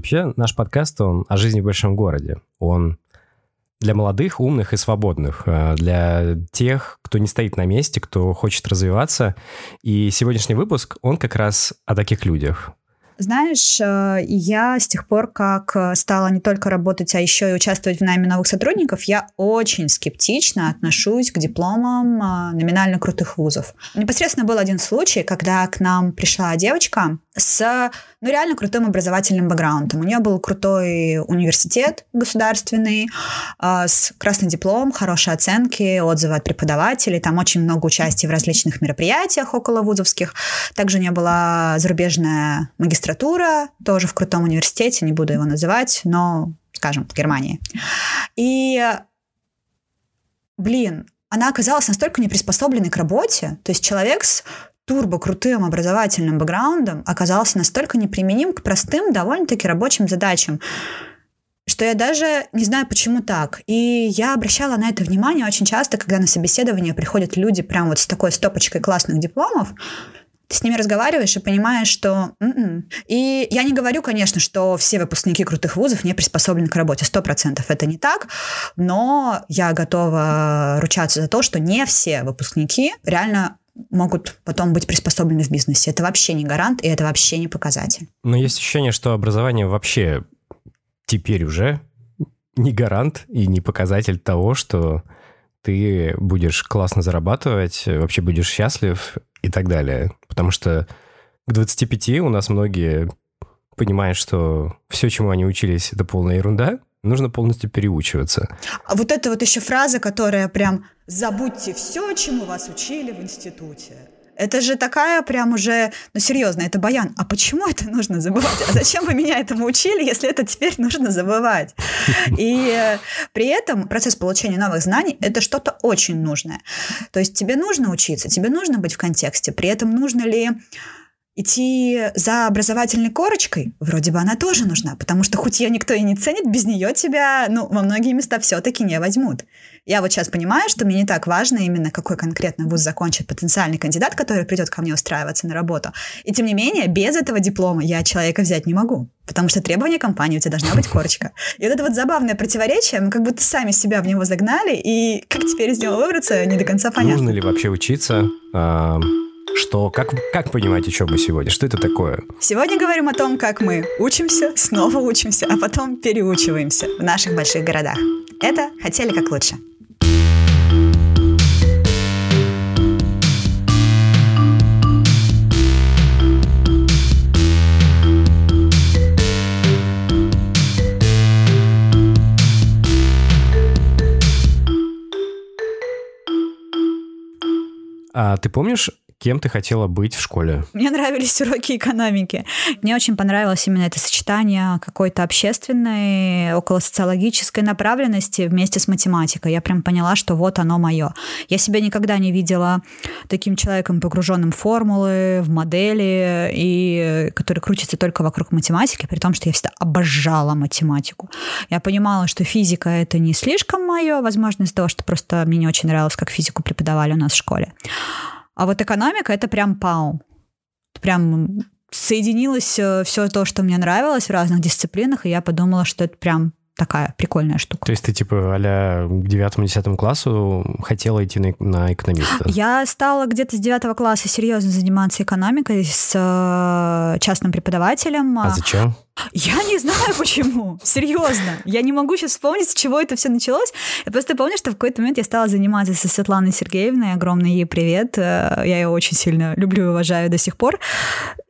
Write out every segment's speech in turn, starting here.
Вообще, наш подкаст, он о жизни в большом городе. Он для молодых, умных и свободных, э, для тех, кто не стоит на месте, кто хочет развиваться. И сегодняшний выпуск, он как раз о таких людях. Знаешь, э, я с тех пор, как стала не только работать, а еще и участвовать в найме новых сотрудников, я очень скептично отношусь к дипломам э, номинально крутых вузов. Непосредственно был один случай, когда к нам пришла девочка с ну, реально крутым образовательным бэкграундом. У нее был крутой университет государственный, э, с красным диплом, хорошие оценки, отзывы от преподавателей, там очень много участия в различных мероприятиях около вузовских. Также у нее была зарубежная магистратура, тоже в крутом университете, не буду его называть, но, скажем, в Германии. И, блин, она оказалась настолько неприспособленной к работе, то есть человек с турбо крутым образовательным бэкграундом оказался настолько неприменим к простым, довольно-таки рабочим задачам, что я даже не знаю, почему так. И я обращала на это внимание очень часто, когда на собеседование приходят люди прям вот с такой стопочкой классных дипломов, ты с ними разговариваешь и понимаешь, что... м И я не говорю, конечно, что все выпускники крутых вузов не приспособлены к работе. Сто процентов это не так. Но я готова ручаться за то, что не все выпускники реально могут потом быть приспособлены в бизнесе. Это вообще не гарант, и это вообще не показатель. Но есть ощущение, что образование вообще теперь уже не гарант и не показатель того, что ты будешь классно зарабатывать, вообще будешь счастлив и так далее. Потому что к 25 у нас многие понимают, что все, чему они учились, это полная ерунда, нужно полностью переучиваться. А вот это вот еще фраза, которая прям «забудьте все, чему вас учили в институте». Это же такая прям уже, ну серьезно, это баян. А почему это нужно забывать? А зачем вы меня этому учили, если это теперь нужно забывать? И э, при этом процесс получения новых знаний – это что-то очень нужное. То есть тебе нужно учиться, тебе нужно быть в контексте. При этом нужно ли идти за образовательной корочкой, вроде бы она тоже нужна, потому что хоть ее никто и не ценит, без нее тебя, ну, во многие места все-таки не возьмут. Я вот сейчас понимаю, что мне не так важно именно, какой конкретно вуз закончит потенциальный кандидат, который придет ко мне устраиваться на работу. И тем не менее, без этого диплома я человека взять не могу, потому что требования компании у тебя должна быть корочка. И вот это вот забавное противоречие, мы как будто сами себя в него загнали, и как теперь из него выбраться, не до конца понятно. Нужно ли вообще учиться? Что, как, как понимать учебу сегодня? Что это такое? Сегодня говорим о том, как мы учимся, снова учимся, а потом переучиваемся в наших больших городах. Это «Хотели как лучше». А ты помнишь, Кем ты хотела быть в школе? Мне нравились уроки экономики. Мне очень понравилось именно это сочетание какой-то общественной, около социологической направленности вместе с математикой. Я прям поняла, что вот оно мое. Я себя никогда не видела таким человеком, погруженным в формулы, в модели, и который крутится только вокруг математики, при том, что я всегда обожала математику. Я понимала, что физика — это не слишком мое, возможно, из-за того, что просто мне не очень нравилось, как физику преподавали у нас в школе. А вот экономика — это прям пау. Прям соединилось э, все то, что мне нравилось в разных дисциплинах, и я подумала, что это прям такая прикольная штука. То есть ты, типа, а к девятому-десятому классу хотела идти на, на экономиста? Я стала где-то с девятого класса серьезно заниматься экономикой с э, частным преподавателем. А зачем? Я не знаю почему. Серьезно. Я не могу сейчас вспомнить, с чего это все началось. Я просто помню, что в какой-то момент я стала заниматься со Светланой Сергеевной. Огромный ей привет. Э, я ее очень сильно люблю и уважаю до сих пор.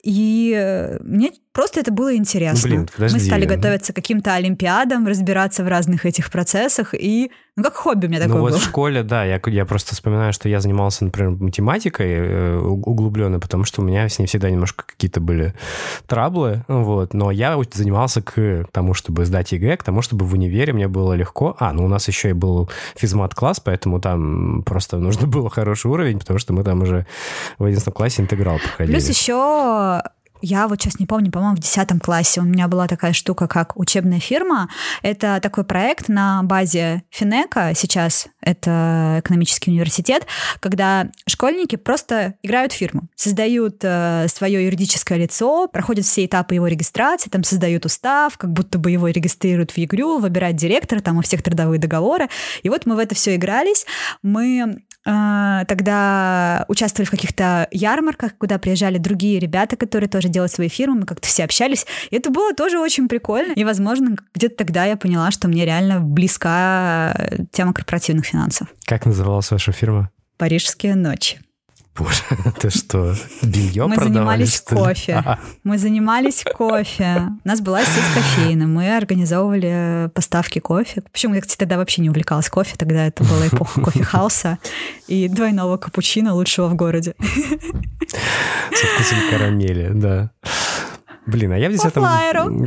И э, мне просто это было интересно. Блин, подожди. Мы стали готовиться к каким-то олимпиадам, разбираться в разных этих процессах, и ну, как хобби у меня такое ну, было. вот в школе, да, я, я просто вспоминаю, что я занимался, например, математикой э, углубленно, потому что у меня с ней всегда немножко какие-то были траблы, вот, но я занимался к тому, чтобы сдать ЕГЭ, к тому, чтобы в универе мне было легко. А, ну у нас еще и был физмат-класс, поэтому там просто нужно было хороший уровень, потому что мы там уже в 11 классе интеграл проходили. Плюс еще я вот сейчас не помню, по-моему, в 10 классе у меня была такая штука, как учебная фирма. Это такой проект на базе Финека, сейчас это экономический университет, когда школьники просто играют в фирму, создают э, свое юридическое лицо, проходят все этапы его регистрации, там создают устав, как будто бы его регистрируют в ЕГРЮ, выбирают директора, там у всех трудовые договоры. И вот мы в это все игрались. Мы тогда участвовали в каких-то ярмарках, куда приезжали другие ребята, которые тоже делают свои фирмы, мы как-то все общались. И это было тоже очень прикольно. И, возможно, где-то тогда я поняла, что мне реально близка тема корпоративных финансов. Как называлась ваша фирма? Парижские ночи. Боже, ты что, белье Мы занимались кофе. Мы занимались кофе. У нас была сеть кофейна. Мы организовывали поставки кофе. Почему я, кстати, тогда вообще не увлекалась кофе. Тогда это была эпоха кофехауса и двойного капучино лучшего в городе. Со вкусом карамели, да. Блин, а я в 10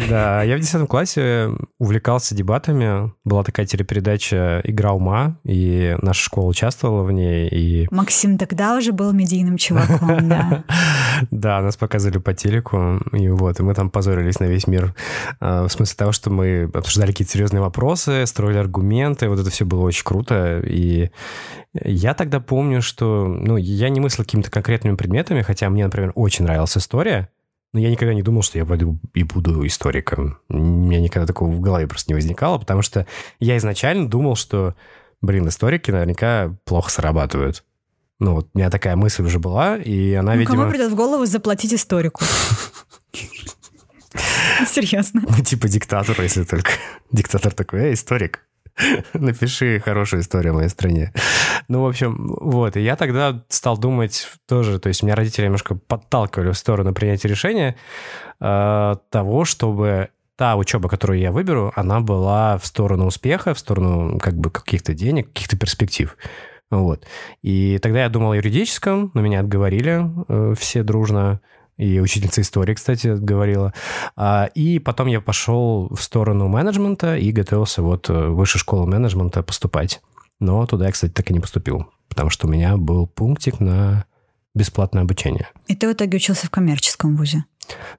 Да, я в 10 классе увлекался дебатами. Была такая телепередача «Игра ума», и наша школа участвовала в ней. И... Максим тогда уже был медийным чуваком, да. Да, нас показывали по телеку, и вот, и мы там позорились на весь мир. А, в смысле того, что мы обсуждали какие-то серьезные вопросы, строили аргументы, вот это все было очень круто, и я тогда помню, что, ну, я не мыслил какими-то конкретными предметами, хотя мне, например, очень нравилась история, но я никогда не думал, что я пойду и буду историком. У меня никогда такого в голове просто не возникало, потому что я изначально думал, что, блин, историки наверняка плохо срабатывают. Ну, вот у меня такая мысль уже была, и она, ну, видимо... Кому придет в голову заплатить историку? Серьезно. Ну, типа диктатор, если только. Диктатор такой, э, историк. Напиши хорошую историю о моей стране. Ну, в общем, вот. И я тогда стал думать тоже, то есть меня родители немножко подталкивали в сторону принятия решения э, того, чтобы та учеба, которую я выберу, она была в сторону успеха, в сторону как бы каких-то денег, каких-то перспектив. Вот. И тогда я думал о юридическом, но меня отговорили э, все дружно. И учительница истории, кстати, говорила. А, и потом я пошел в сторону менеджмента и готовился вот э, в высшую школу менеджмента поступать. Но туда я, кстати, так и не поступил, потому что у меня был пунктик на бесплатное обучение. И ты в итоге учился в коммерческом вузе?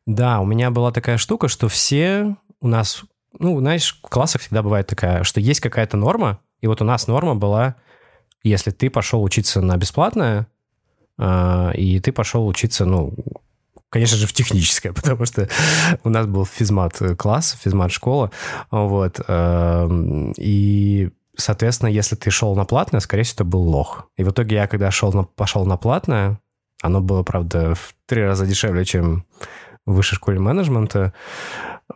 Да, у меня была такая штука, что все у нас, ну, знаешь, в классах всегда бывает такая, что есть какая-то норма, и вот у нас норма была, если ты пошел учиться на бесплатное, а, и ты пошел учиться, ну, конечно же, в техническое, потому что у нас был физмат-класс, физмат-школа, вот, эм, и соответственно, если ты шел на платное, скорее всего, это был лох. И в итоге я, когда шел на, пошел на платное, оно было, правда, в три раза дешевле, чем в высшей школе менеджмента,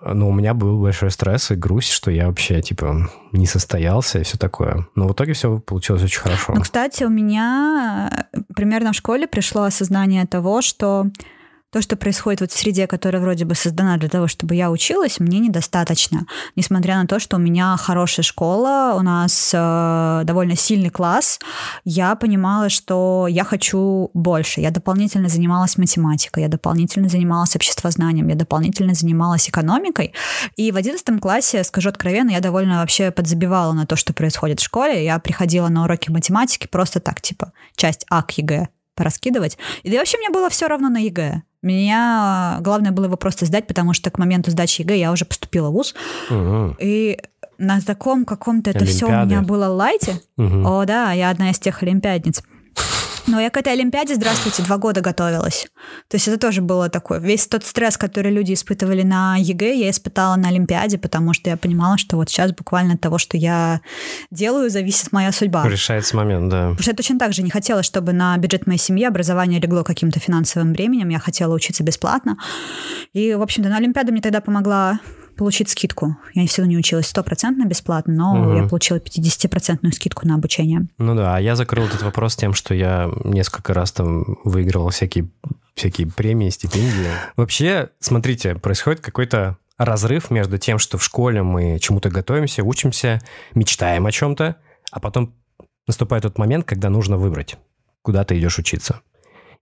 но у меня был большой стресс и грусть, что я вообще, типа, не состоялся и все такое. Но в итоге все получилось очень хорошо. Ну, кстати, у меня примерно в школе пришло осознание того, что то, что происходит вот в среде, которая вроде бы создана для того, чтобы я училась, мне недостаточно. Несмотря на то, что у меня хорошая школа, у нас э, довольно сильный класс, я понимала, что я хочу больше. Я дополнительно занималась математикой, я дополнительно занималась обществознанием, я дополнительно занималась экономикой. И в одиннадцатом классе, скажу откровенно, я довольно вообще подзабивала на то, что происходит в школе. Я приходила на уроки математики просто так, типа, часть А к ЕГЭ пораскидывать. И да вообще мне было все равно на ЕГЭ. Меня главное было его просто сдать, потому что к моменту сдачи ЕГЭ я уже поступила в ВУЗ. Угу. И на таком каком-то это все у меня было лайте. Угу. О, да, я одна из тех олимпиадниц. Но я к этой Олимпиаде, здравствуйте, два года готовилась. То есть это тоже было такое. Весь тот стресс, который люди испытывали на ЕГЭ, я испытала на Олимпиаде, потому что я понимала, что вот сейчас буквально от того, что я делаю, зависит моя судьба. Решается момент, да. Потому что я точно так же не хотела, чтобы на бюджет моей семьи образование легло каким-то финансовым бременем. Я хотела учиться бесплатно. И, в общем-то, на Олимпиаду мне тогда помогла получить скидку. Я все равно не училась стопроцентно бесплатно, но угу. я получила 50% скидку на обучение. Ну да, а я закрыл этот вопрос тем, что я несколько раз там выигрывал всякие, всякие премии, стипендии. Вообще, смотрите, происходит какой-то разрыв между тем, что в школе мы чему-то готовимся, учимся, мечтаем о чем-то, а потом наступает тот момент, когда нужно выбрать, куда ты идешь учиться.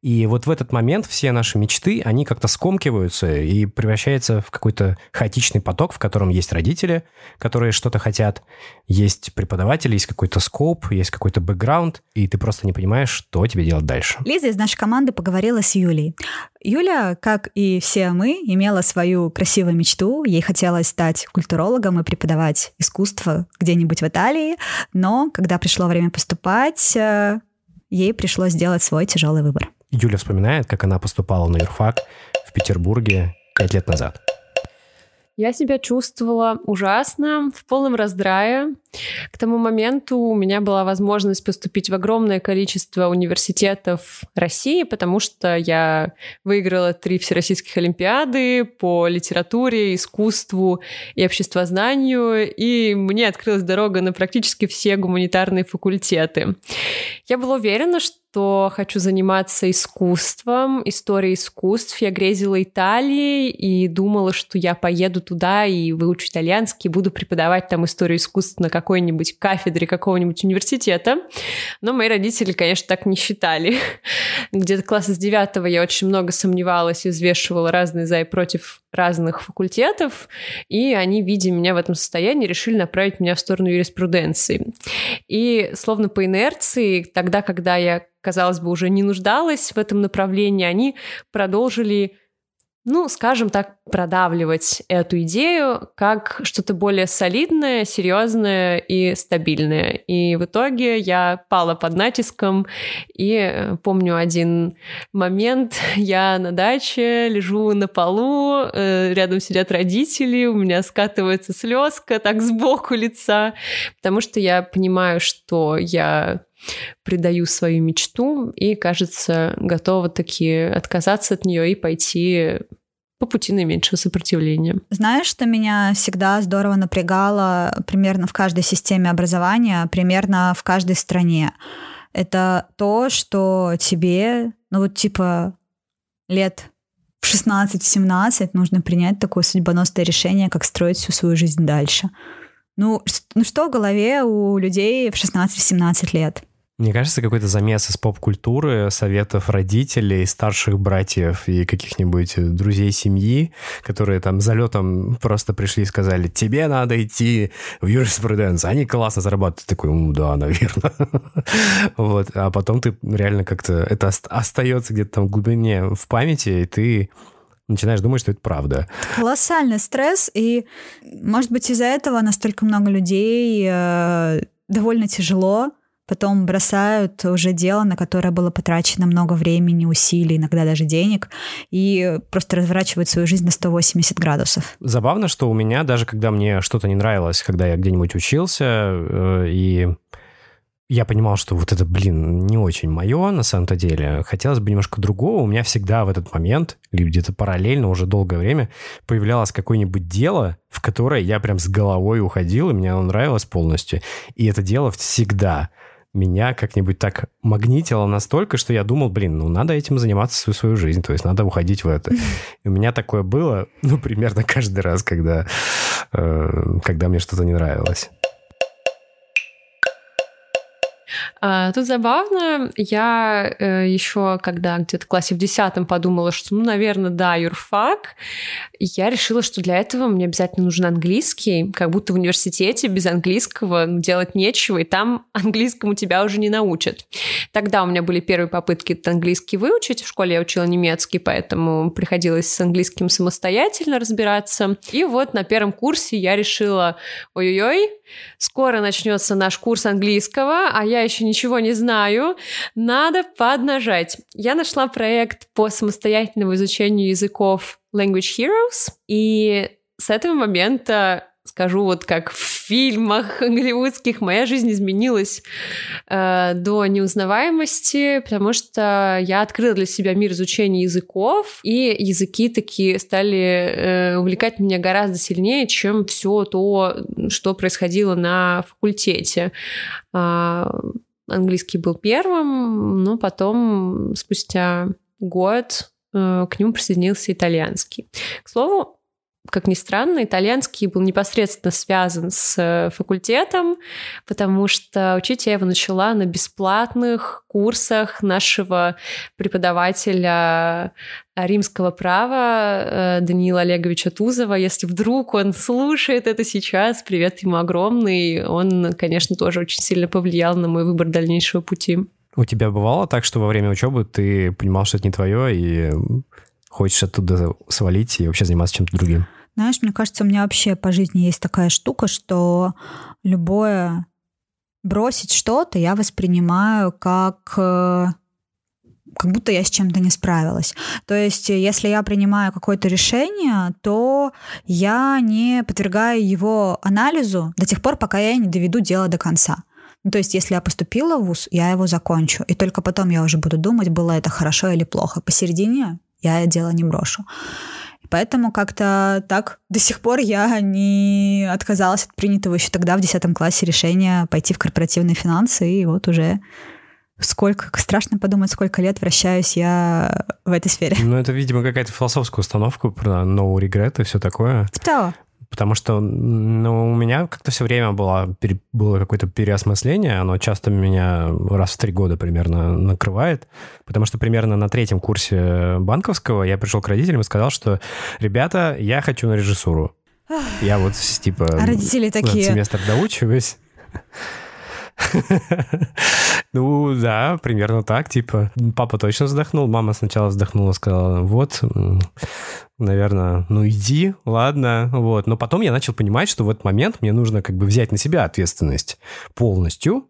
И вот в этот момент все наши мечты, они как-то скомкиваются и превращаются в какой-то хаотичный поток, в котором есть родители, которые что-то хотят, есть преподаватели, есть какой-то скоп, есть какой-то бэкграунд, и ты просто не понимаешь, что тебе делать дальше. Лиза из нашей команды поговорила с Юлей. Юля, как и все мы, имела свою красивую мечту. Ей хотелось стать культурологом и преподавать искусство где-нибудь в Италии, но когда пришло время поступать, э, ей пришлось сделать свой тяжелый выбор. Юля вспоминает, как она поступала на юрфак в Петербурге пять лет назад. Я себя чувствовала ужасно, в полном раздрае. К тому моменту у меня была возможность поступить в огромное количество университетов России, потому что я выиграла три всероссийских олимпиады по литературе, искусству и обществознанию, и мне открылась дорога на практически все гуманитарные факультеты. Я была уверена, что что хочу заниматься искусством, историей искусств. Я грезила Италией и думала, что я поеду туда и выучу итальянский, буду преподавать там историю искусств на какой-нибудь кафедре какого-нибудь университета. Но мои родители, конечно, так не считали. Где-то класса с девятого я очень много сомневалась и взвешивала разные за и против разных факультетов, и они, видя меня в этом состоянии, решили направить меня в сторону юриспруденции. И словно по инерции, тогда, когда я, казалось бы, уже не нуждалась в этом направлении, они продолжили ну, скажем так, продавливать эту идею как что-то более солидное, серьезное и стабильное. И в итоге я пала под натиском, и помню один момент, я на даче, лежу на полу, э, рядом сидят родители, у меня скатывается слезка так сбоку лица, потому что я понимаю, что я предаю свою мечту и, кажется, готова таки отказаться от нее и пойти по пути наименьшего сопротивления. Знаешь, что меня всегда здорово напрягало примерно в каждой системе образования, примерно в каждой стране? Это то, что тебе, ну вот типа лет в 16-17 нужно принять такое судьбоносное решение, как строить всю свою жизнь дальше. Ну, ну что в голове у людей в 16-17 лет? Мне кажется, какой-то замес из поп-культуры, советов родителей, старших братьев и каких-нибудь друзей семьи, которые там залетом просто пришли и сказали, тебе надо идти в юриспруденцию, они классно зарабатывают. Ты такой, ну да, наверное. Вот, а потом ты реально как-то, это остается где-то там в глубине в памяти, и ты начинаешь думать, что это правда. Колоссальный стресс, и, может быть, из-за этого настолько много людей э, довольно тяжело потом бросают уже дело, на которое было потрачено много времени, усилий, иногда даже денег, и просто разворачивают свою жизнь на 180 градусов. Забавно, что у меня, даже когда мне что-то не нравилось, когда я где-нибудь учился, э, и я понимал, что вот это, блин, не очень мое на самом-то деле. Хотелось бы немножко другого. У меня всегда в этот момент, или где-то параллельно уже долгое время, появлялось какое-нибудь дело, в которое я прям с головой уходил, и мне оно нравилось полностью. И это дело всегда меня как-нибудь так магнитило настолько, что я думал, блин, ну надо этим заниматься всю свою жизнь, то есть надо уходить в это. И у меня такое было, ну, примерно каждый раз, когда, э, когда мне что-то не нравилось. А, тут забавно, я э, еще, когда где-то в классе в десятом подумала, что, ну, наверное, да, юрфак, я решила, что для этого мне обязательно нужен английский, как будто в университете без английского ну, делать нечего, и там английскому тебя уже не научат. Тогда у меня были первые попытки этот английский выучить, в школе я учила немецкий, поэтому приходилось с английским самостоятельно разбираться. И вот на первом курсе я решила, ой-ой-ой, скоро начнется наш курс английского, а я еще ничего не знаю, надо поднажать. Я нашла проект по самостоятельному изучению языков Language Heroes, и с этого момента скажу вот как в фильмах голливудских, моя жизнь изменилась э, до неузнаваемости, потому что я открыла для себя мир изучения языков, и языки такие стали э, увлекать меня гораздо сильнее, чем все то, что происходило на факультете. Э, английский был первым, но потом, спустя год, э, к нему присоединился итальянский. К слову, как ни странно, итальянский был непосредственно связан с э, факультетом, потому что учить я его начала на бесплатных курсах нашего преподавателя римского права э, Даниила Олеговича Тузова. Если вдруг он слушает это сейчас, привет ему огромный. Он, конечно, тоже очень сильно повлиял на мой выбор дальнейшего пути. У тебя бывало так, что во время учебы ты понимал, что это не твое, и хочешь оттуда свалить и вообще заниматься чем-то другим? Знаешь, мне кажется, у меня вообще по жизни есть такая штука, что любое бросить что-то я воспринимаю как э, как будто я с чем-то не справилась. То есть, если я принимаю какое-то решение, то я не подвергаю его анализу до тех пор, пока я не доведу дело до конца. Ну, то есть, если я поступила в ВУЗ, я его закончу. И только потом я уже буду думать, было это хорошо или плохо. Посередине я дело не брошу. Поэтому как-то так до сих пор я не отказалась от принятого еще тогда в 10 классе решения пойти в корпоративные финансы, и вот уже сколько, страшно подумать, сколько лет вращаюсь я в этой сфере. Ну, это, видимо, какая-то философская установка про no regret и все такое. Типа того. Потому что ну, у меня как-то все время было, было какое-то переосмысление, оно часто меня раз в три года примерно накрывает, потому что примерно на третьем курсе банковского я пришел к родителям и сказал, что, ребята, я хочу на режиссуру. Я вот типа... А родители такие... Семестр доучиваюсь. Ну, да, примерно так, типа. Папа точно вздохнул, мама сначала вздохнула, сказала, вот, наверное, ну иди, ладно, вот. Но потом я начал понимать, что в этот момент мне нужно как бы взять на себя ответственность полностью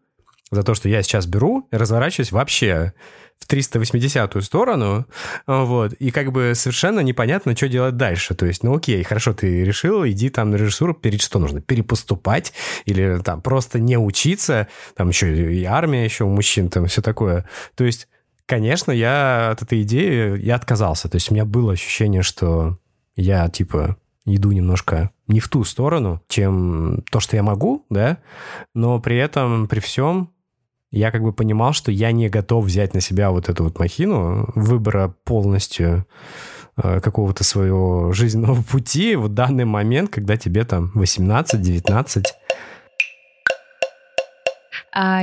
за то, что я сейчас беру разворачиваюсь вообще в 380-ю сторону, вот, и как бы совершенно непонятно, что делать дальше. То есть, ну окей, хорошо, ты решил, иди там на режиссуру, перед что нужно? Перепоступать или там просто не учиться, там еще и армия еще у мужчин, там все такое. То есть, конечно, я от этой идеи, я отказался. То есть у меня было ощущение, что я, типа, иду немножко не в ту сторону, чем то, что я могу, да, но при этом, при всем, я как бы понимал, что я не готов взять на себя вот эту вот махину выбора полностью э, какого-то своего жизненного пути в данный момент, когда тебе там 18-19, а,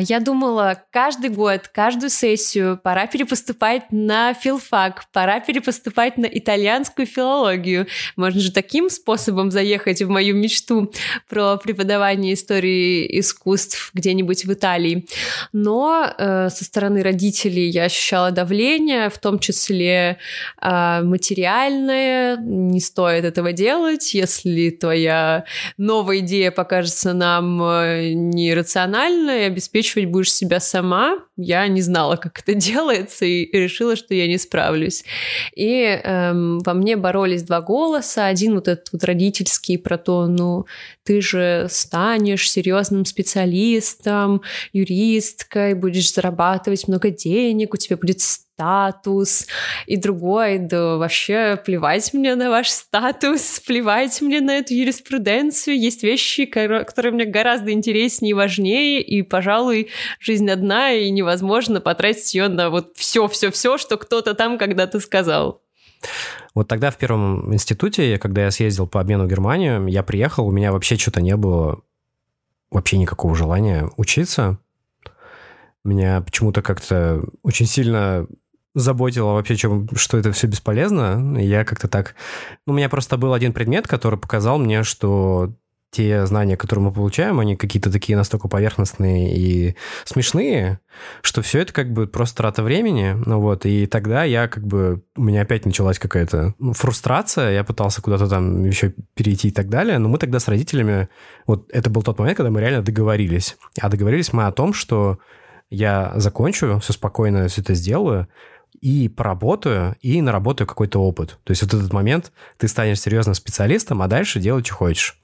я думала, каждый год, каждую сессию пора перепоступать на филфак, пора перепоступать на итальянскую филологию. Можно же таким способом заехать в мою мечту про преподавание истории искусств где-нибудь в Италии. Но э, со стороны родителей я ощущала давление, в том числе э, материальное. Не стоит этого делать, если твоя новая идея покажется нам э, нерациональной, обеспечивать будешь себя сама. Я не знала, как это делается, и решила, что я не справлюсь. И эм, во мне боролись два голоса. Один вот этот вот родительский про то, ну, ты же станешь серьезным специалистом, юристкой, будешь зарабатывать много денег, у тебя будет статус, и другой, да вообще плевать мне на ваш статус, плевать мне на эту юриспруденцию, есть вещи, которые мне гораздо интереснее и важнее, и, пожалуй, жизнь одна, и невозможно потратить ее на вот все-все-все, что кто-то там когда-то сказал. Вот тогда в первом институте, когда я съездил по обмену в Германию, я приехал, у меня вообще что-то не было, вообще никакого желания учиться. Меня почему-то как-то очень сильно заботило вообще, чем, что это все бесполезно. Я как-то так... Ну, у меня просто был один предмет, который показал мне, что те знания, которые мы получаем, они какие-то такие настолько поверхностные и смешные, что все это как бы просто трата времени. Ну вот, и тогда я как бы... У меня опять началась какая-то фрустрация, я пытался куда-то там еще перейти и так далее, но мы тогда с родителями... Вот это был тот момент, когда мы реально договорились. А договорились мы о том, что я закончу, все спокойно все это сделаю, и поработаю, и наработаю какой-то опыт. То есть вот этот момент ты станешь серьезным специалистом, а дальше делай, что хочешь.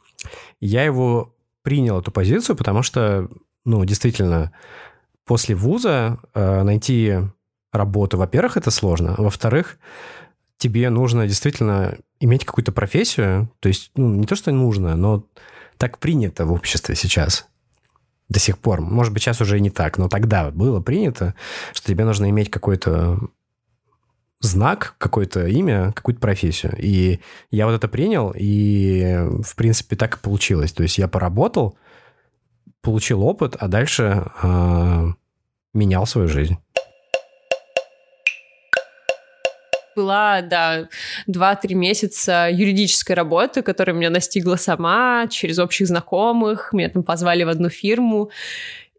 Я его принял, эту позицию, потому что, ну, действительно, после вуза э, найти работу, во-первых, это сложно, а во-вторых, тебе нужно действительно иметь какую-то профессию, то есть, ну, не то, что нужно, но так принято в обществе сейчас до сих пор. Может быть, сейчас уже не так, но тогда было принято, что тебе нужно иметь какой-то знак, какое-то имя, какую-то профессию. И я вот это принял, и, в принципе, так и получилось. То есть я поработал, получил опыт, а дальше э, менял свою жизнь. была, да, 2-3 месяца юридической работы, которая меня настигла сама через общих знакомых. Меня там позвали в одну фирму.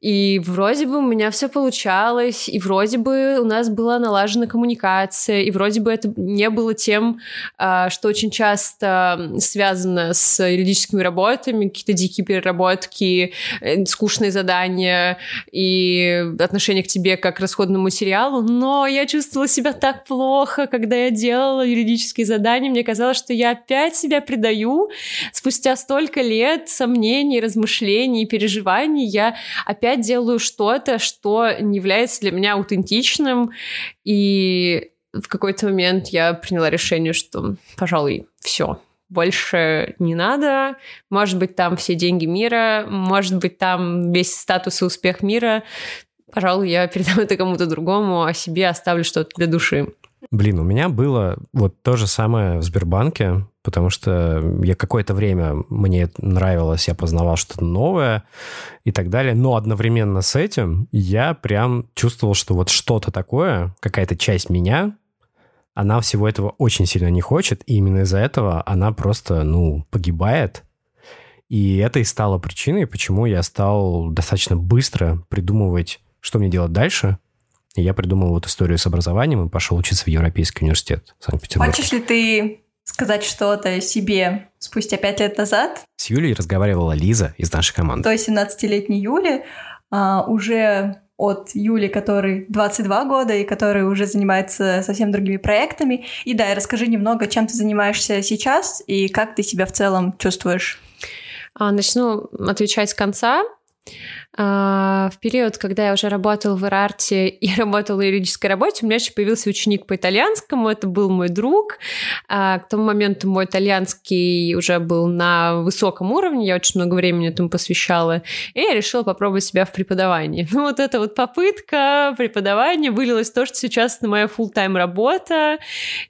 И вроде бы у меня все получалось, и вроде бы у нас была налажена коммуникация, и вроде бы это не было тем, а, что очень часто связано с юридическими работами, какие-то дикие переработки, э, скучные задания и отношение к тебе как к расходному материалу. Но я чувствовала себя так плохо, когда я делала юридические задания. Мне казалось, что я опять себя предаю. Спустя столько лет сомнений, размышлений, переживаний я опять опять делаю что-то, что не является для меня аутентичным, и в какой-то момент я приняла решение, что, пожалуй, все, больше не надо. Может быть, там все деньги мира, может быть, там весь статус и успех мира. Пожалуй, я передам это кому-то другому, а себе оставлю что-то для души. Блин, у меня было вот то же самое в Сбербанке, потому что я какое-то время, мне нравилось, я познавал что-то новое и так далее, но одновременно с этим я прям чувствовал, что вот что-то такое, какая-то часть меня, она всего этого очень сильно не хочет, и именно из-за этого она просто, ну, погибает. И это и стало причиной, почему я стал достаточно быстро придумывать, что мне делать дальше – и я придумал вот историю с образованием и пошел учиться в Европейский университет Санкт-Петербурга. Хочешь ли ты сказать что-то себе спустя пять лет назад? С Юлей разговаривала Лиза из нашей команды. То 17-летней Юли а, уже от Юли, который 22 года и который уже занимается совсем другими проектами. И да, расскажи немного, чем ты занимаешься сейчас и как ты себя в целом чувствуешь. А, начну отвечать с конца. А, в период, когда я уже работала в Ирарте и работала в юридической работе, у меня еще появился ученик по итальянскому, это был мой друг. А, к тому моменту мой итальянский уже был на высоком уровне, я очень много времени этому посвящала, и я решила попробовать себя в преподавании. Ну вот эта вот попытка преподавания вылилась в то, что сейчас это моя full тайм работа,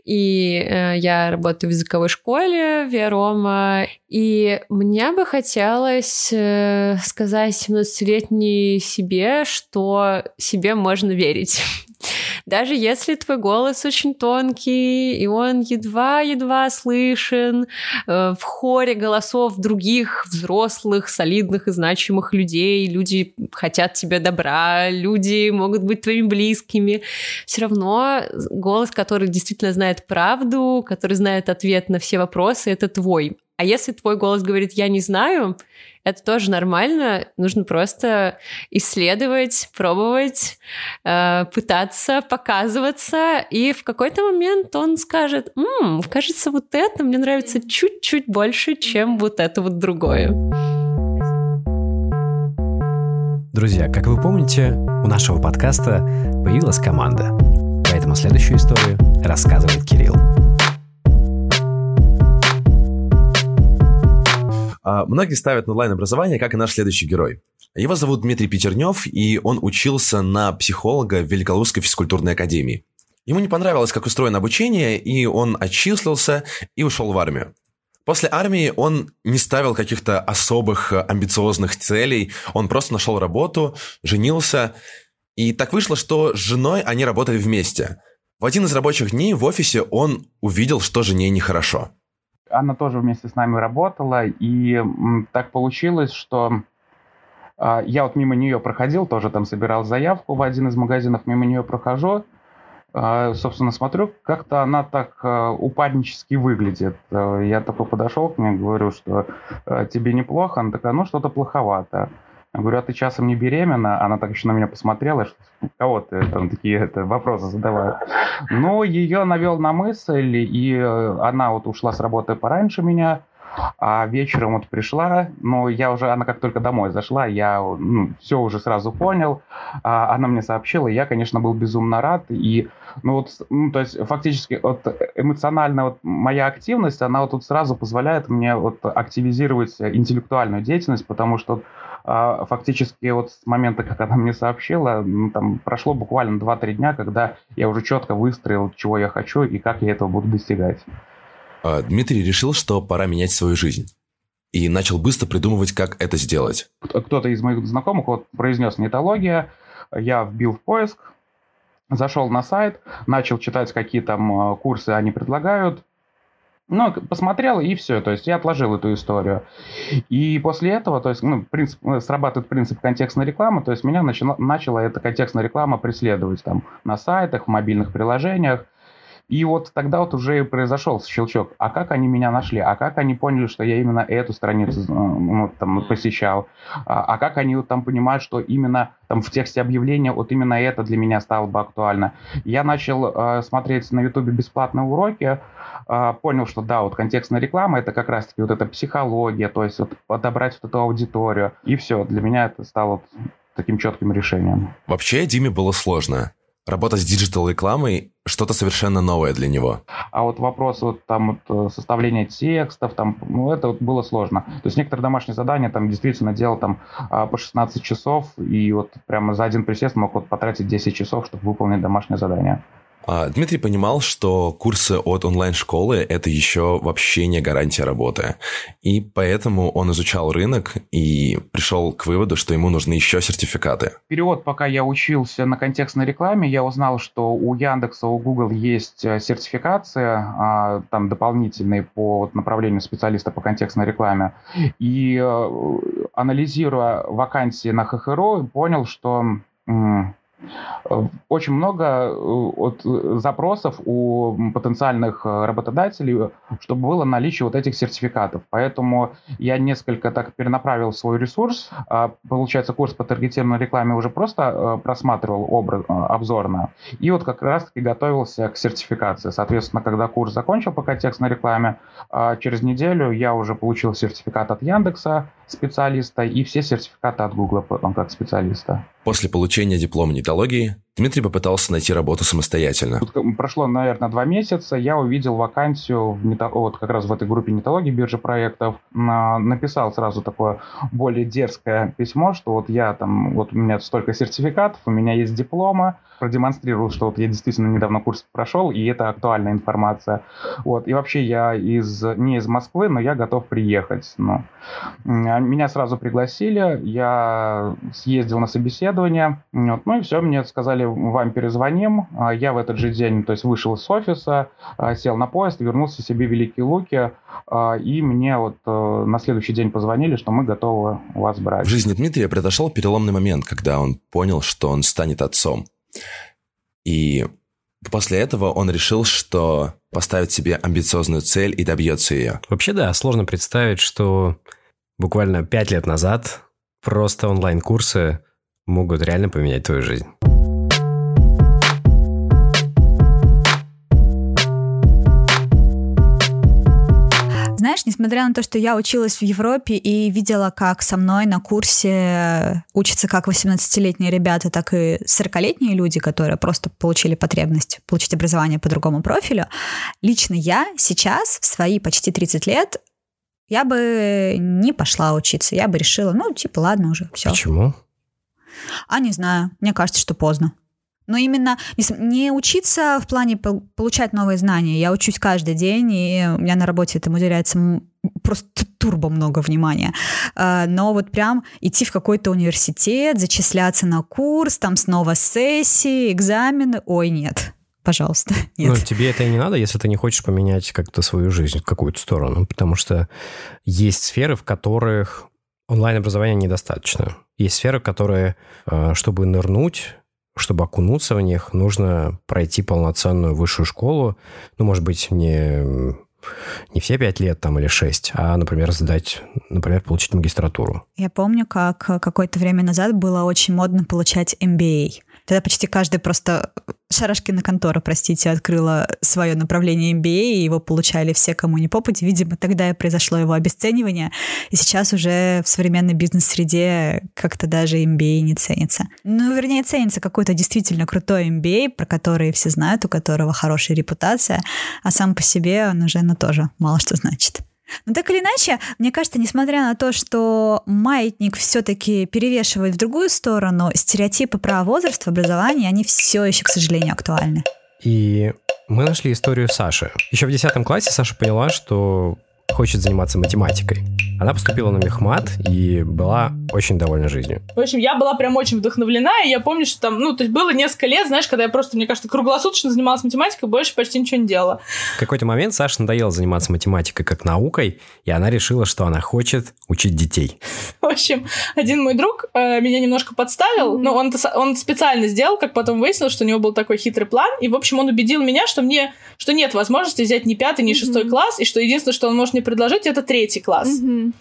и э, я работаю в языковой школе Виарома, и мне бы хотелось э, сказать ну, 17 десятилетней себе, что себе можно верить. Даже если твой голос очень тонкий, и он едва-едва слышен э, в хоре голосов других взрослых, солидных и значимых людей, люди хотят тебе добра, люди могут быть твоими близкими, все равно голос, который действительно знает правду, который знает ответ на все вопросы, это твой. А если твой голос говорит «я не знаю», это тоже нормально. Нужно просто исследовать, пробовать, э, пытаться, показываться. И в какой-то момент он скажет, «М, кажется, вот это мне нравится чуть-чуть больше, чем вот это вот другое. Друзья, как вы помните, у нашего подкаста появилась команда. Поэтому следующую историю рассказывает Кирилл. Многие ставят онлайн-образование, как и наш следующий герой. Его зовут Дмитрий Петернев, и он учился на психолога в Великолукской физкультурной академии. Ему не понравилось, как устроено обучение, и он отчислился и ушел в армию. После армии он не ставил каких-то особых амбициозных целей, он просто нашел работу, женился, и так вышло, что с женой они работали вместе. В один из рабочих дней в офисе он увидел, что жене нехорошо. Она тоже вместе с нами работала, и так получилось, что а, я вот мимо нее проходил, тоже там собирал заявку в один из магазинов, мимо нее прохожу, а, собственно, смотрю, как-то она так а, упаднически выглядит. Я такой подошел к ней, говорю, что тебе неплохо, она такая, ну что-то плоховато. Я говорю, а ты часом не беременна? Она так еще на меня посмотрела, что кого ты там такие это, вопросы задаваю. Ну, ее навел на мысль, и э, она вот ушла с работы пораньше меня, а вечером вот пришла, но я уже, она как только домой зашла, я ну, все уже сразу понял, а, она мне сообщила, я, конечно, был безумно рад, и, ну вот, ну, то есть фактически вот эмоционально вот моя активность, она вот тут сразу позволяет мне вот активизировать интеллектуальную деятельность, потому что а, фактически вот с момента, как она мне сообщила, ну, там прошло буквально 2-3 дня, когда я уже четко выстроил, чего я хочу и как я этого буду достигать. А, Дмитрий решил, что пора менять свою жизнь. И начал быстро придумывать, как это сделать. Кто-то из моих знакомых вот произнес нетология, я вбил в поиск, зашел на сайт, начал читать, какие там а, курсы они предлагают, ну, посмотрел, и все. То есть я отложил эту историю. И после этого, то есть, ну, принцип, э, срабатывает принцип контекстной рекламы, то есть меня начала, начала эта контекстная реклама преследовать там на сайтах, в мобильных приложениях. И вот тогда вот уже произошел щелчок. А как они меня нашли? А как они поняли, что я именно эту страницу ну, там, посещал? А, а как они вот там понимают, что именно там в тексте объявления вот именно это для меня стало бы актуально? Я начал э, смотреть на Ютубе бесплатные уроки, э, понял, что да, вот контекстная реклама это как раз-таки вот эта психология, то есть вот подобрать вот эту аудиторию. И все, для меня это стало вот таким четким решением. Вообще Диме было сложно. Работа с digital-рекламой – что-то совершенно новое для него. А вот вопрос вот там вот э, составления текстов, там, ну, это вот было сложно. То есть некоторые домашние задания там действительно делал там а, по 16 часов, и вот прямо за один присест мог вот потратить 10 часов, чтобы выполнить домашнее задание. А, Дмитрий понимал, что курсы от онлайн-школы – это еще вообще не гарантия работы. И поэтому он изучал рынок и пришел к выводу, что ему нужны еще сертификаты. Период, пока я учился на контекстной рекламе, я узнал, что у Яндекса, у Google есть э, сертификация, а, там дополнительные по направлению специалиста по контекстной рекламе. И э, анализируя вакансии на ХХРО, понял, что очень много э, от э, запросов у потенциальных э, работодателей, чтобы было наличие вот этих сертификатов. Поэтому я несколько так перенаправил свой ресурс. А, получается, курс по таргетированной рекламе уже просто просматривал образ, обзорно. И вот как раз-таки готовился к сертификации. Соответственно, когда курс закончил по контекстной рекламе, а, через неделю я уже получил сертификат от Яндекса специалиста и все сертификаты от Гугла как специалиста. После получения диплома нетологии Дмитрий попытался найти работу самостоятельно. Прошло, наверное, два месяца, я увидел вакансию в нето... вот как раз в этой группе нетологии биржи проектов, написал сразу такое более дерзкое письмо, что вот я там, вот у меня столько сертификатов, у меня есть дипломы, продемонстрировал, что вот я действительно недавно курс прошел, и это актуальная информация. Вот. И вообще я из, не из Москвы, но я готов приехать. Ну. Меня сразу пригласили, я съездил на собеседование, вот. ну и все, мне сказали, вам перезвоним. А я в этот же день, то есть вышел из офиса, а, сел на поезд, вернулся себе в Великие Луки, а, и мне вот э, на следующий день позвонили, что мы готовы вас брать. В жизни Дмитрия произошел переломный момент, когда он понял, что он станет отцом. И после этого он решил, что поставит себе амбициозную цель и добьется ее. Вообще, да, сложно представить, что буквально пять лет назад просто онлайн-курсы могут реально поменять твою жизнь. Несмотря на то, что я училась в Европе и видела, как со мной на курсе учатся как 18-летние ребята, так и 40-летние люди, которые просто получили потребность получить образование по другому профилю, лично я сейчас, в свои почти 30 лет, я бы не пошла учиться. Я бы решила, ну, типа, ладно уже, все. Почему? А не знаю. Мне кажется, что поздно. Но именно не учиться в плане получать новые знания. Я учусь каждый день, и у меня на работе этому уделяется просто турбо много внимания. А, но вот прям идти в какой-то университет, зачисляться на курс, там снова сессии, экзамены, ой, нет пожалуйста. Нет. Ну, тебе это и не надо, если ты не хочешь поменять как-то свою жизнь в какую-то сторону, потому что есть сферы, в которых онлайн-образования недостаточно. Есть сферы, которые, а, чтобы нырнуть, чтобы окунуться в них, нужно пройти полноценную высшую школу. Ну, может быть, не, не все пять лет там или шесть, а, например, сдать, например, получить магистратуру. Я помню, как какое-то время назад было очень модно получать MBA. Тогда почти каждый просто Шарашкина контора, простите, открыла свое направление MBA, и его получали все, кому не попадет. Видимо, тогда и произошло его обесценивание, и сейчас уже в современной бизнес-среде как-то даже MBA не ценится. Ну, вернее, ценится какой-то действительно крутой MBA, про который все знают, у которого хорошая репутация, а сам по себе он уже, ну, тоже мало что значит. Но так или иначе, мне кажется, несмотря на то, что маятник все-таки перевешивает в другую сторону, стереотипы про возраст в образовании, они все еще, к сожалению, актуальны. И мы нашли историю Саши. Еще в 10 классе Саша поняла, что хочет заниматься математикой. Она поступила на мехмат и была очень довольна жизнью. В общем, я была прям очень вдохновлена, и я помню, что там, ну, то есть было несколько лет, знаешь, когда я просто, мне кажется, круглосуточно занималась математикой, больше почти ничего не делала. В какой-то момент Саше надоело заниматься математикой как наукой, и она решила, что она хочет учить детей. В общем, один мой друг э, меня немножко подставил, mm-hmm. но он, он специально сделал, как потом выяснилось, что у него был такой хитрый план, и, в общем, он убедил меня, что мне, что нет возможности взять ни пятый, ни шестой mm-hmm. класс, и что единственное, что он может мне предложить, это третий класс. Mm-hmm.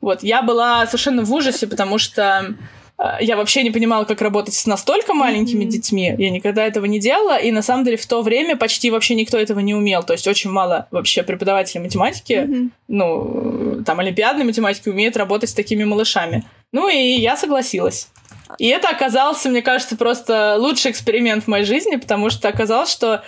Вот, я была совершенно в ужасе, потому что э, я вообще не понимала, как работать с настолько маленькими mm-hmm. детьми. Я никогда этого не делала. И на самом деле в то время почти вообще никто этого не умел. То есть очень мало вообще преподавателей математики, mm-hmm. ну, там, олимпиадной математики умеют работать с такими малышами. Ну и я согласилась. И это оказался, мне кажется, просто лучший эксперимент в моей жизни, потому что оказалось, что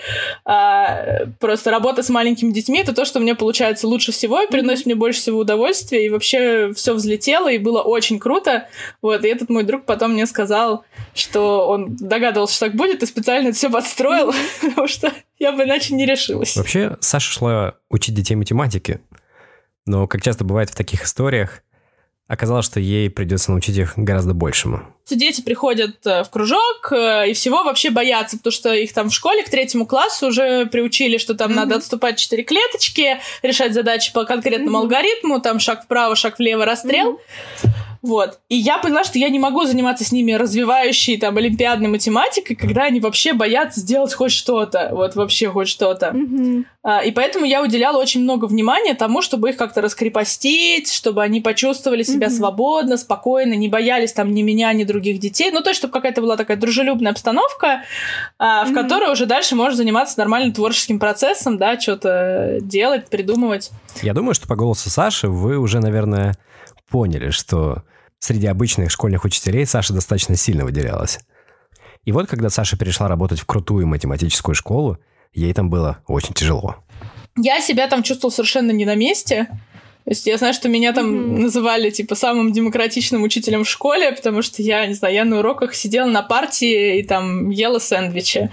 э, просто работа с маленькими детьми это то, что мне получается лучше всего и приносит мне больше всего удовольствия, и вообще все взлетело, и было очень круто. Вот, и этот мой друг потом мне сказал, что он догадывался, что так будет, и специально это все подстроил, потому что я бы иначе не решилась. Вообще, Саша шла учить детей математики, но, как часто бывает в таких историях, оказалось, что ей придется научить их гораздо большему. Дети приходят э, в кружок э, и всего вообще боятся, потому что их там в школе к третьему классу уже приучили, что там mm-hmm. надо отступать четыре клеточки, решать задачи по конкретному mm-hmm. алгоритму, там шаг вправо, шаг влево, расстрел. Mm-hmm. Вот. И я поняла, что я не могу заниматься с ними развивающей там олимпиадной математикой, когда они вообще боятся сделать хоть что-то. Вот вообще хоть что-то. Mm-hmm. А, и поэтому я уделяла очень много внимания тому, чтобы их как-то раскрепостить, чтобы они почувствовали себя mm-hmm. свободно, спокойно, не боялись там ни меня, ни других детей. Ну, то есть, чтобы какая-то была такая дружелюбная обстановка, а, в mm-hmm. которой уже дальше можно заниматься нормальным творческим процессом, да, что-то делать, придумывать. Я думаю, что по голосу Саши вы уже, наверное, поняли, что среди обычных школьных учителей Саша достаточно сильно выделялась. И вот когда Саша перешла работать в крутую математическую школу, ей там было очень тяжело. Я себя там чувствовала совершенно не на месте. То есть я знаю, что меня там mm-hmm. называли, типа, самым демократичным учителем в школе, потому что я, не знаю, я на уроках сидела на партии и там ела сэндвичи.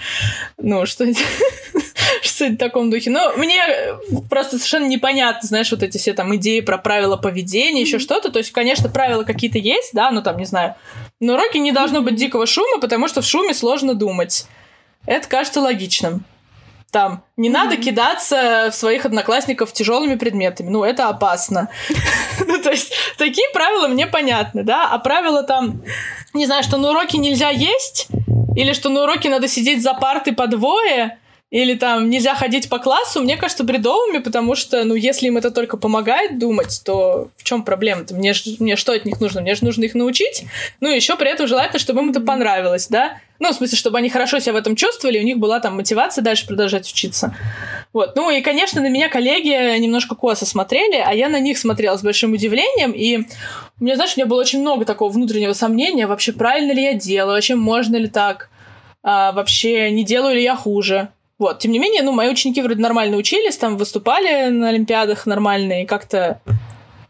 Ну, что что-то в таком духе. Но мне просто совершенно непонятно, знаешь, вот эти все там идеи про правила поведения, еще что-то. То есть, конечно, правила какие-то есть, да, ну там, не знаю. Но уроки не должно быть дикого шума, потому что в шуме сложно думать. Это кажется логичным. Там, не mm-hmm. надо кидаться в своих одноклассников тяжелыми предметами. Ну, это опасно. Ну, то есть, такие правила мне понятны, да? А правила там, не знаю, что на уроке нельзя есть, или что на уроке надо сидеть за партой по двое, или там нельзя ходить по классу, мне кажется, бредовыми, потому что, ну, если им это только помогает думать, то в чем проблема-то? Мне, мне что от них нужно? Мне же нужно их научить. Ну, еще при этом желательно, чтобы им это понравилось, да? Ну, в смысле, чтобы они хорошо себя в этом чувствовали, у них была там мотивация дальше продолжать учиться. Вот. Ну и, конечно, на меня коллеги немножко косо смотрели, а я на них смотрела с большим удивлением. И у меня, знаешь, у меня было очень много такого внутреннего сомнения, вообще правильно ли я делаю, вообще можно ли так, а, вообще не делаю ли я хуже. Вот, тем не менее, ну, мои ученики вроде нормально учились, там выступали на Олимпиадах нормально, и как-то,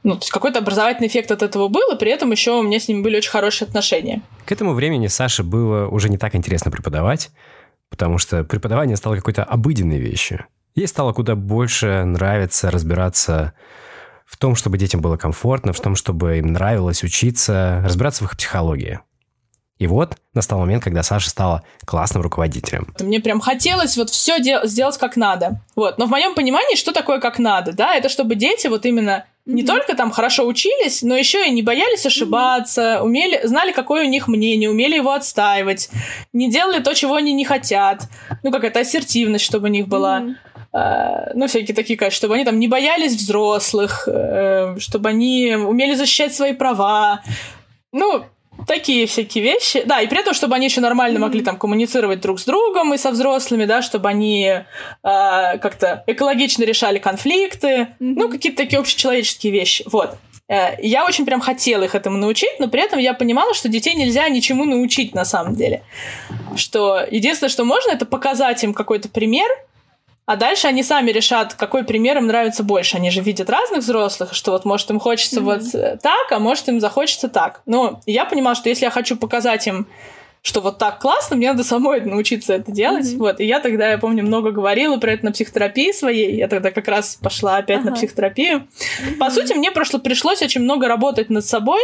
ну, то есть какой-то образовательный эффект от этого был, и при этом еще у меня с ними были очень хорошие отношения. К этому времени Саше было уже не так интересно преподавать, потому что преподавание стало какой-то обыденной вещью. Ей стало куда больше нравиться разбираться в том, чтобы детям было комфортно, в том, чтобы им нравилось учиться, разбираться в их психологии. И вот настал момент, когда Саша стала классным руководителем. Мне прям хотелось вот все дел- сделать как надо. Вот. Но в моем понимании, что такое как надо, да, это чтобы дети вот именно не только там хорошо учились, но еще и не боялись ошибаться, умели, знали, какое у них мнение, умели его отстаивать, не делали то, чего они не хотят. Ну, какая-то ассертивность, чтобы у них была. Uh, ну, всякие такие, конечно, чтобы они там не боялись взрослых, uh, чтобы они умели защищать свои права. Ну, Такие всякие вещи. Да, и при этом, чтобы они еще нормально могли там коммуницировать друг с другом и со взрослыми, да, чтобы они э, как-то экологично решали конфликты, ну, какие-то такие общечеловеческие вещи. Вот. Э, я очень прям хотела их этому научить, но при этом я понимала, что детей нельзя ничему научить на самом деле. Что единственное, что можно, это показать им какой-то пример, а дальше они сами решат, какой пример им нравится больше. Они же видят разных взрослых, что вот может им хочется mm-hmm. вот так, а может им захочется так. Но я понимала, что если я хочу показать им что вот так классно, мне надо самой научиться это делать. Mm-hmm. Вот. И я тогда, я помню, много говорила про это на психотерапии своей. Я тогда как раз пошла опять ага. на психотерапию. Mm-hmm. По сути, мне прошло, пришлось очень много работать над собой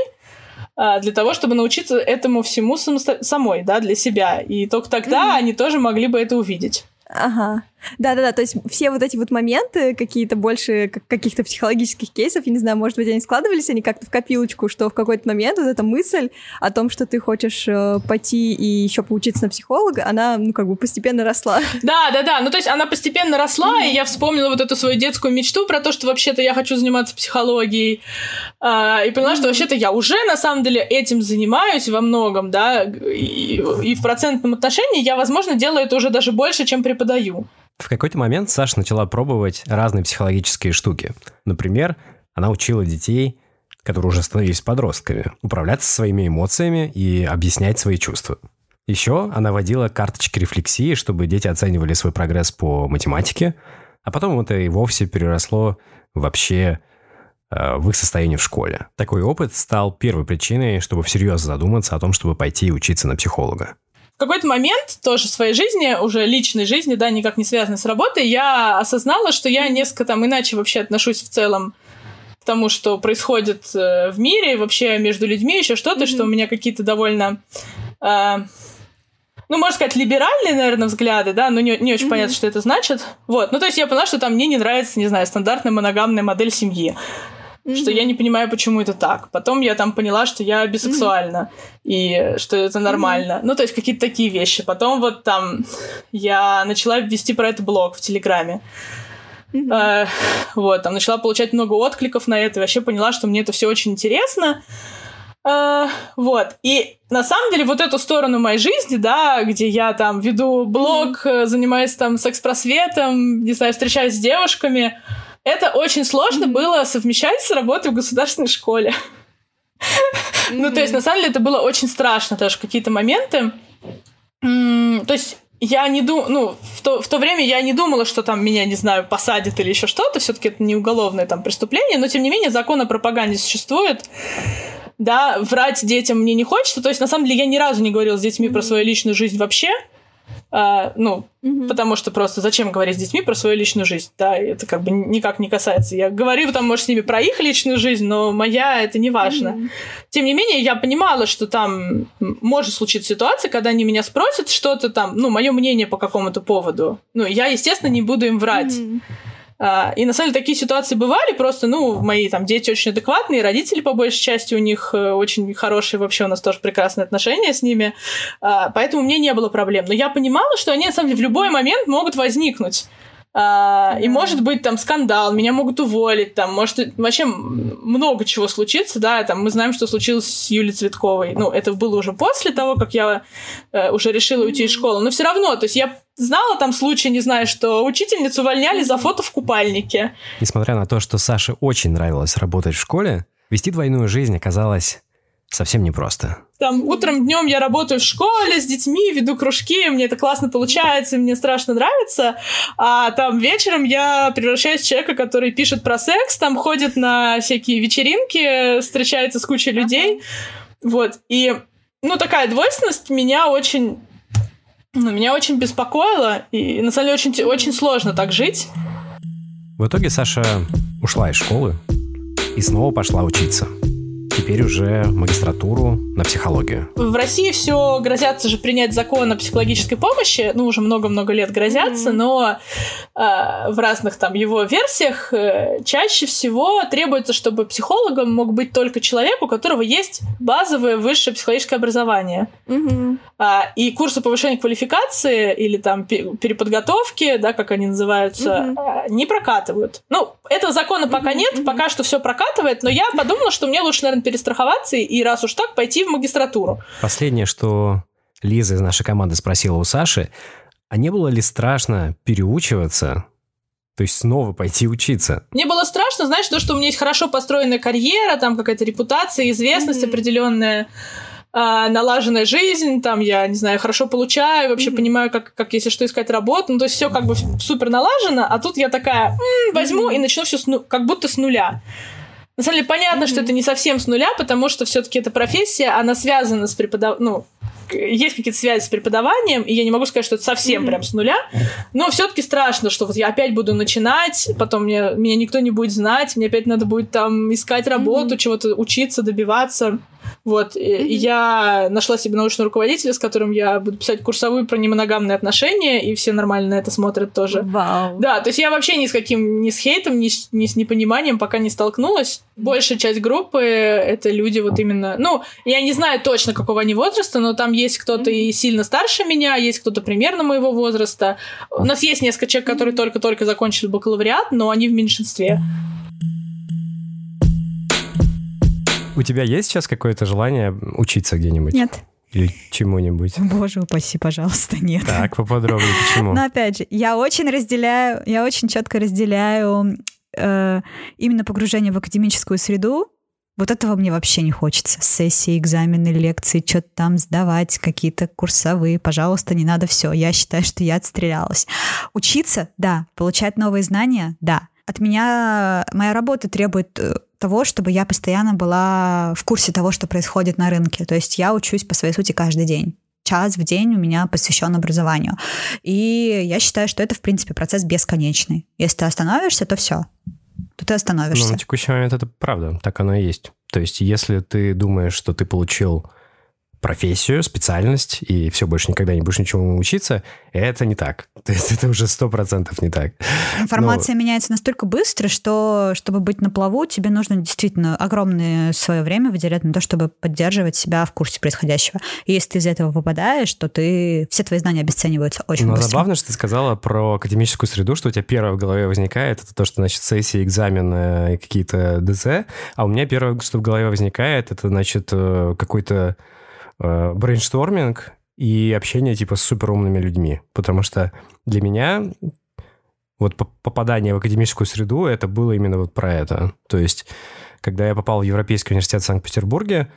а, для того, чтобы научиться этому всему самой, да, для себя. И только тогда mm-hmm. они тоже могли бы это увидеть. Ага. Да-да-да, то есть все вот эти вот моменты, какие-то больше каких-то психологических кейсов, я не знаю, может быть, они складывались, они как-то в копилочку, что в какой-то момент вот эта мысль о том, что ты хочешь э, пойти и еще поучиться на психолога, она, ну, как бы постепенно росла. Да-да-да, ну, то есть она постепенно росла, mm-hmm. и я вспомнила вот эту свою детскую мечту про то, что вообще-то я хочу заниматься психологией, э, и поняла, mm-hmm. что вообще-то я уже, на самом деле, этим занимаюсь во многом, да, и, и в процентном отношении я, возможно, делаю это уже даже больше, чем преподаю. В какой-то момент Саша начала пробовать разные психологические штуки. Например, она учила детей, которые уже становились подростками, управляться своими эмоциями и объяснять свои чувства. Еще она водила карточки рефлексии, чтобы дети оценивали свой прогресс по математике, а потом это и вовсе переросло вообще э, в их состояние в школе. Такой опыт стал первой причиной, чтобы всерьез задуматься о том, чтобы пойти учиться на психолога какой-то момент тоже своей жизни, уже личной жизни, да, никак не связанной с работой, я осознала, что я несколько там иначе вообще отношусь в целом к тому, что происходит э, в мире, вообще между людьми, еще что-то, mm-hmm. что у меня какие-то довольно... Э, ну, можно сказать, либеральные, наверное, взгляды, да, но не, не очень mm-hmm. понятно, что это значит. Вот, ну, то есть я поняла, что там мне не нравится, не знаю, стандартная моногамная модель семьи mm-hmm. что я не понимаю, почему это так. Потом я там поняла, что я бисексуальна, mm-hmm. и что это нормально. Mm-hmm. Ну, то есть какие-то такие вещи. Потом вот там я начала вести про это блог в Телеграме. Mm-hmm. Э, вот, там начала получать много откликов на это, и вообще поняла, что мне это все очень интересно. Uh, вот. И на самом деле вот эту сторону моей жизни, да, где я там веду блог, mm-hmm. занимаюсь там секс-просветом, не знаю, встречаюсь с девушками, это очень сложно было совмещать с работой в государственной школе. Ну, то есть, на самом деле, это было очень страшно в какие-то моменты. То есть, я не думаю, ну, в то, в то время я не думала, что там меня, не знаю, посадят или еще что-то. Все-таки это не уголовное там преступление, но тем не менее закон о пропаганде существует. Да, врать детям мне не хочется. То есть, на самом деле, я ни разу не говорила с детьми про свою личную жизнь вообще. А, ну, угу. потому что просто зачем говорить с детьми про свою личную жизнь, да, это как бы никак не касается. Я говорю там, может, с ними про их личную жизнь, но моя это не важно. Угу. Тем не менее, я понимала, что там может случиться ситуация, когда они меня спросят что-то там, ну, мое мнение по какому-то поводу. Ну, я, естественно, не буду им врать. Угу. А, и на самом деле такие ситуации бывали, просто, ну, мои там дети очень адекватные, родители по большей части у них э, очень хорошие, вообще у нас тоже прекрасные отношения с ними, а, поэтому мне не было проблем. Но я понимала, что они, на самом деле, в любой момент могут возникнуть. А, и может быть там скандал, меня могут уволить, там может вообще много чего случится, да, там мы знаем, что случилось с Юлей Цветковой. Ну, это было уже после того, как я э, уже решила уйти из школы. Но все равно, то есть я знала там случай, не знаю, что учительницу увольняли за фото в купальнике. Несмотря на то, что Саше очень нравилось работать в школе, вести двойную жизнь оказалось совсем непросто. Там утром, днем я работаю в школе с детьми, веду кружки, мне это классно получается, мне страшно нравится. А там вечером я превращаюсь в человека, который пишет про секс, там ходит на всякие вечеринки, встречается с кучей людей. Вот. И, ну, такая двойственность меня очень ну, меня очень беспокоило, и на самом деле очень, очень сложно так жить. В итоге Саша ушла из школы и снова пошла учиться теперь уже магистратуру на психологию. В России все грозятся же принять закон о психологической помощи, ну, уже много-много лет грозятся, mm-hmm. но э, в разных там его версиях э, чаще всего требуется, чтобы психологом мог быть только человек, у которого есть базовое высшее психологическое образование. Mm-hmm. А, и курсы повышения квалификации или там переподготовки, да, как они называются, mm-hmm. не прокатывают. Ну, этого закона пока mm-hmm. нет, пока что все прокатывает, но я подумала, что мне лучше, наверное, перестраховаться и раз уж так пойти в магистратуру. Последнее, что Лиза из нашей команды спросила у Саши, а не было ли страшно переучиваться то есть снова пойти учиться. Мне было страшно, знаешь, то, что у меня есть хорошо построенная карьера, там какая-то репутация, известность mm-hmm. определенная, э, налаженная жизнь, там я, не знаю, хорошо получаю, вообще mm-hmm. понимаю, как, как если что искать работу. Ну, то есть все как бы супер налажено, а тут я такая м-м, возьму mm-hmm. и начну все ну, как будто с нуля. На самом деле понятно, mm-hmm. что это не совсем с нуля, потому что все-таки эта профессия, она связана с преподав... ну, есть какие-то связи с преподаванием, и я не могу сказать, что это совсем mm-hmm. прям с нуля, но все-таки страшно, что вот я опять буду начинать, потом мне, меня никто не будет знать, мне опять надо будет там искать работу, mm-hmm. чего-то учиться, добиваться. Вот, mm-hmm. я нашла себе научного руководителя, с которым я буду писать курсовую про немоногамные отношения, и все нормально на это смотрят тоже. Вау. Да, то есть я вообще ни с каким, ни с хейтом, ни, с, ни с непониманием пока не столкнулась. Большая часть группы — это люди вот именно... Ну, я не знаю точно, какого они возраста, но там есть кто-то и сильно старше меня, есть кто-то примерно моего возраста. У нас есть несколько человек, которые только-только закончили бакалавриат, но они в меньшинстве. У тебя есть сейчас какое-то желание учиться где-нибудь? Нет. Или чему-нибудь? Боже упаси, пожалуйста, нет. Так, поподробнее, почему? Но опять же, я очень разделяю, я очень четко разделяю э, именно погружение в академическую среду. Вот этого мне вообще не хочется. Сессии, экзамены, лекции, что-то там сдавать, какие-то курсовые. Пожалуйста, не надо все. Я считаю, что я отстрелялась. Учиться, да. Получать новые знания, да. От меня моя работа требует э, того, чтобы я постоянно была в курсе того, что происходит на рынке. То есть я учусь по своей сути каждый день час в день у меня посвящен образованию. И я считаю, что это, в принципе, процесс бесконечный. Если ты остановишься, то все. То ты остановишься. Ну, на текущий момент это правда, так оно и есть. То есть, если ты думаешь, что ты получил профессию, специальность, и все, больше никогда не будешь ничего учиться, это не так. То есть это уже сто процентов не так. Информация Но... меняется настолько быстро, что чтобы быть на плаву, тебе нужно действительно огромное свое время выделять на то, чтобы поддерживать себя в курсе происходящего. И если ты из этого выпадаешь, то ты все твои знания обесцениваются очень Но быстро. забавно, что ты сказала про академическую среду, что у тебя первое в голове возникает, это то, что, значит, сессии, экзамены, какие-то ДЗ, а у меня первое, что в голове возникает, это, значит, э, какой-то э, brainstorming и общение типа с суперумными людьми. Потому что для меня вот попадание в академическую среду это было именно вот про это. То есть, когда я попал в Европейский университет в Санкт-Петербурге,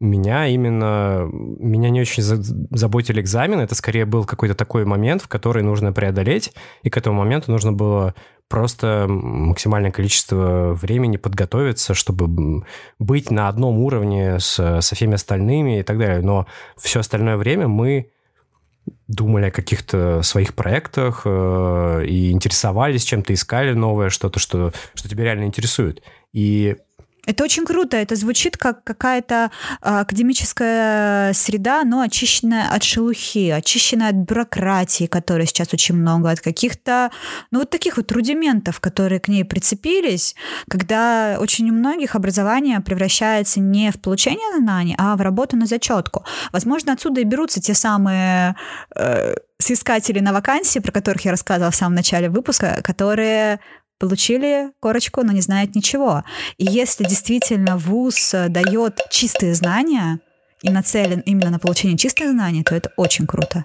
меня именно... Меня не очень заботили экзамены. Это скорее был какой-то такой момент, в который нужно преодолеть, и к этому моменту нужно было просто максимальное количество времени подготовиться, чтобы быть на одном уровне с, со всеми остальными и так далее. Но все остальное время мы думали о каких-то своих проектах э, и интересовались чем-то, искали новое, что-то, что, что тебя реально интересует. И это очень круто. Это звучит как какая-то а, академическая среда, но очищенная от шелухи, очищенная от бюрократии, которой сейчас очень много, от каких-то, ну, вот таких вот рудиментов, которые к ней прицепились, когда очень у многих образование превращается не в получение знаний, а в работу на зачетку. Возможно, отсюда и берутся те самые э, соискатели на вакансии, про которых я рассказывала в самом начале выпуска, которые получили корочку, но не знают ничего. И если действительно вуз э, дает чистые знания и нацелен именно на получение чистых знаний, то это очень круто.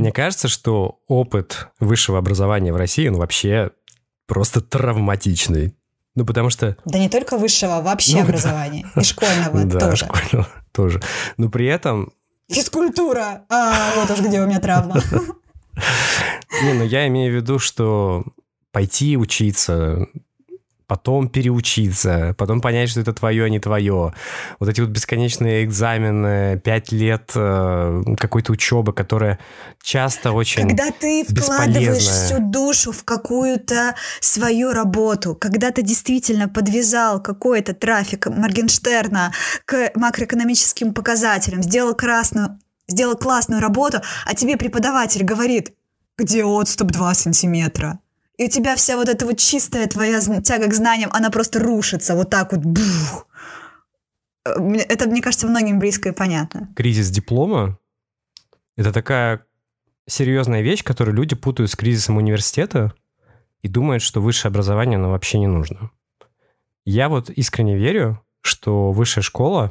Мне кажется, что опыт высшего образования в России, он вообще просто травматичный. Ну, потому что... Да не только высшего, а вообще ну, образования. Да. И школьного да, тоже. школьного тоже. Но при этом... Физкультура! А, вот уж где у меня травма. Не, ну я имею в виду, что пойти учиться, потом переучиться, потом понять, что это твое, а не твое. Вот эти вот бесконечные экзамены, пять лет э, какой-то учебы, которая часто очень Когда ты вкладываешь всю душу в какую-то свою работу, когда ты действительно подвязал какой-то трафик Моргенштерна к макроэкономическим показателям, сделал красную сделал классную работу, а тебе преподаватель говорит, где отступ 2 сантиметра? И у тебя вся вот эта вот чистая твоя тяга к знаниям, она просто рушится вот так вот. Бух. Э, это, мне кажется, многим близко и понятно. Кризис диплома — это такая серьезная вещь, которую люди путают с кризисом университета и думают, что высшее образование оно вообще не нужно. Я вот искренне верю, что высшая школа,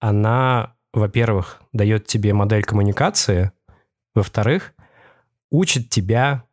она, во-первых, дает тебе модель коммуникации, во-вторых, учит тебя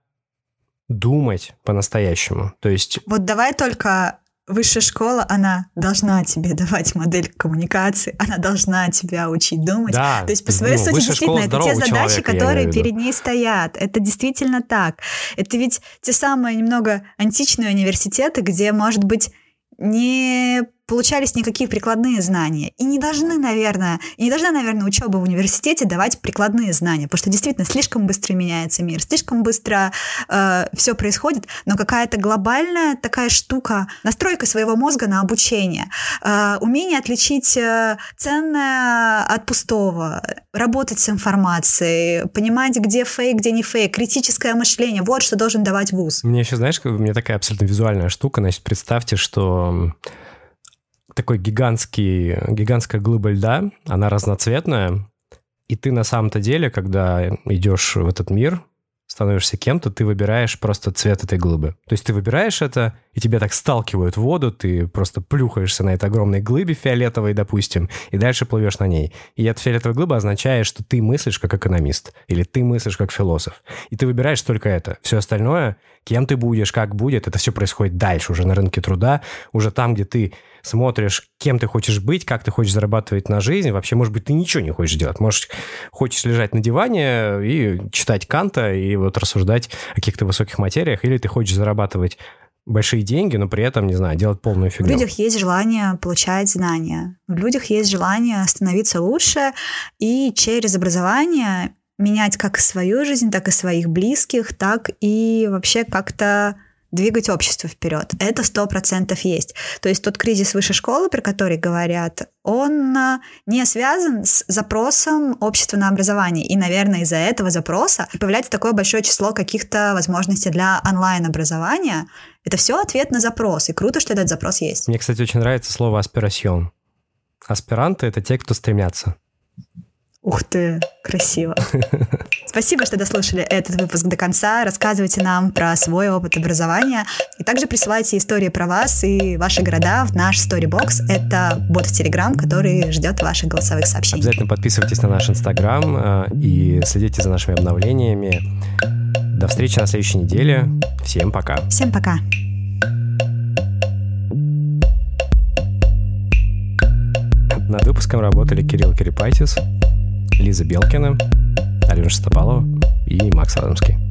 думать по-настоящему. То есть... Вот давай только высшая школа, она должна тебе давать модель коммуникации, она должна тебя учить думать. Да, То есть по своей ну, сути действительно это те задачи, которые перед ней стоят. Это действительно так. Это ведь те самые немного античные университеты, где, может быть, не получались никакие прикладные знания. И не должны, наверное, и не должна, наверное, учеба в университете давать прикладные знания, потому что действительно слишком быстро меняется мир, слишком быстро э, все происходит, но какая-то глобальная такая штука, настройка своего мозга на обучение, э, умение отличить э, ценное от пустого, работать с информацией, понимать, где фейк, где не фейк, критическое мышление, вот что должен давать вуз. Мне еще, знаешь, у меня такая абсолютно визуальная штука, значит, представьте, что такой гигантский, гигантская глыба льда, она разноцветная, и ты на самом-то деле, когда идешь в этот мир, становишься кем-то, ты выбираешь просто цвет этой глыбы. То есть ты выбираешь это, и тебя так сталкивают в воду, ты просто плюхаешься на этой огромной глыбе фиолетовой, допустим, и дальше плывешь на ней. И эта фиолетовая глыба означает, что ты мыслишь как экономист, или ты мыслишь как философ. И ты выбираешь только это. Все остальное, кем ты будешь, как будет, это все происходит дальше, уже на рынке труда, уже там, где ты смотришь, кем ты хочешь быть, как ты хочешь зарабатывать на жизнь. Вообще, может быть, ты ничего не хочешь делать. Может, хочешь лежать на диване и читать Канта и вот рассуждать о каких-то высоких материях, или ты хочешь зарабатывать большие деньги, но при этом, не знаю, делать полную фигню. В людях есть желание получать знания. В людях есть желание становиться лучше, и через образование менять как свою жизнь, так и своих близких, так и вообще как-то двигать общество вперед. Это сто процентов есть. То есть тот кризис высшей школы, про который говорят, он а, не связан с запросом общества на образование. И, наверное, из-за этого запроса появляется такое большое число каких-то возможностей для онлайн-образования. Это все ответ на запрос. И круто, что этот запрос есть. Мне, кстати, очень нравится слово «аспирасьон». Аспиранты — это те, кто стремятся. Ух ты, красиво. Спасибо, что дослушали этот выпуск до конца. Рассказывайте нам про свой опыт образования. И также присылайте истории про вас и ваши города в наш Storybox. Это бот в Telegram, который ждет ваших голосовых сообщений. Обязательно подписывайтесь на наш Инстаграм э, и следите за нашими обновлениями. До встречи на следующей неделе. Всем пока. Всем пока. Над выпуском работали Кирилл Кирипайтис, Лиза Белкина, Алена Шестопалова и Макс Адамский.